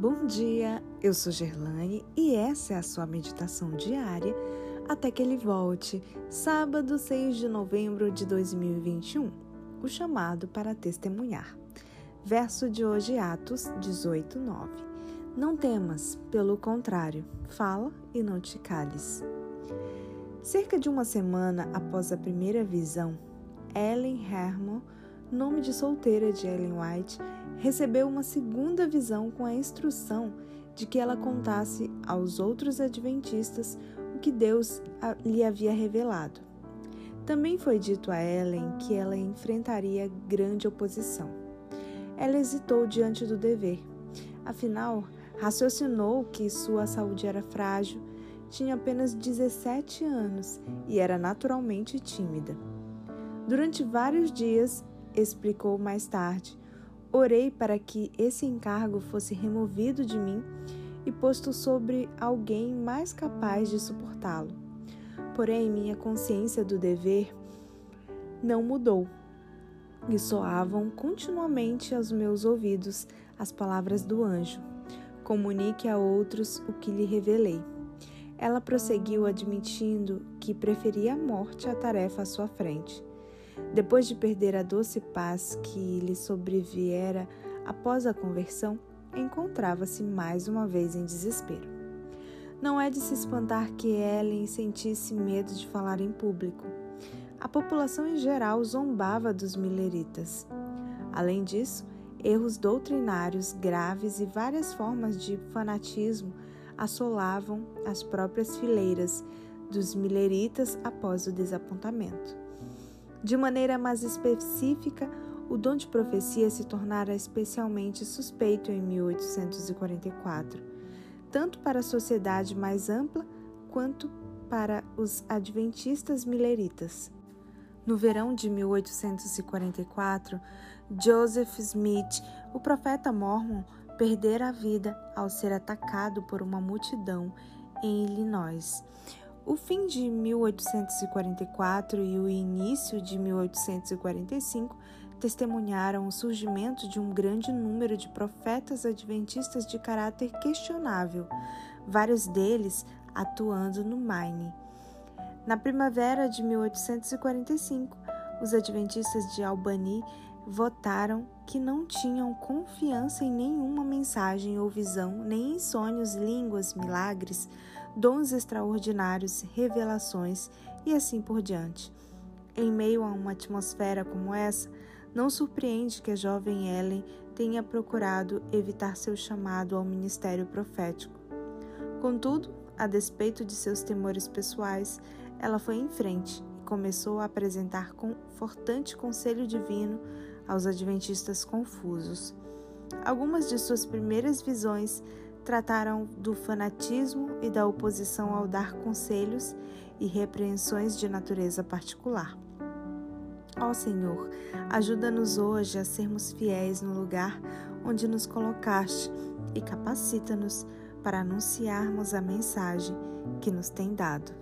Bom dia, eu sou Gerlane e essa é a sua meditação diária até que ele volte, sábado 6 de novembro de 2021, o chamado para testemunhar. Verso de hoje, Atos 18, 9. Não temas, pelo contrário, fala e não te cales. Cerca de uma semana após a primeira visão, Ellen Herman, nome de solteira de Ellen White, recebeu uma segunda visão com a instrução de que ela contasse aos outros adventistas o que Deus lhe havia revelado. Também foi dito a Ellen que ela enfrentaria grande oposição. Ela hesitou diante do dever. Afinal, raciocinou que sua saúde era frágil, tinha apenas 17 anos e era naturalmente tímida. Durante vários dias, explicou mais tarde, Orei para que esse encargo fosse removido de mim e posto sobre alguém mais capaz de suportá-lo. Porém, minha consciência do dever não mudou e soavam continuamente aos meus ouvidos as palavras do anjo: Comunique a outros o que lhe revelei. Ela prosseguiu admitindo que preferia a morte à tarefa à sua frente. Depois de perder a doce paz que lhe sobreviera após a conversão, encontrava-se mais uma vez em desespero. Não é de se espantar que Ellen sentisse medo de falar em público. A população em geral zombava dos mileritas. Além disso, erros doutrinários graves e várias formas de fanatismo assolavam as próprias fileiras dos mileritas após o desapontamento. De maneira mais específica, o dom de profecia se tornara especialmente suspeito em 1844, tanto para a sociedade mais ampla quanto para os adventistas mileritas. No verão de 1844, Joseph Smith, o profeta mormon, perdera a vida ao ser atacado por uma multidão em Illinois. O fim de 1844 e o início de 1845 testemunharam o surgimento de um grande número de profetas adventistas de caráter questionável, vários deles atuando no Maine. Na primavera de 1845, os adventistas de Albany votaram que não tinham confiança em nenhuma mensagem ou visão, nem em sonhos, línguas, milagres, dons extraordinários, revelações e assim por diante. Em meio a uma atmosfera como essa, não surpreende que a jovem Ellen tenha procurado evitar seu chamado ao ministério profético. Contudo, a despeito de seus temores pessoais, ela foi em frente e começou a apresentar confortante conselho divino aos adventistas confusos. Algumas de suas primeiras visões trataram do fanatismo e da oposição ao dar conselhos e repreensões de natureza particular. Ó Senhor, ajuda-nos hoje a sermos fiéis no lugar onde nos colocaste e capacita-nos para anunciarmos a mensagem que nos tem dado.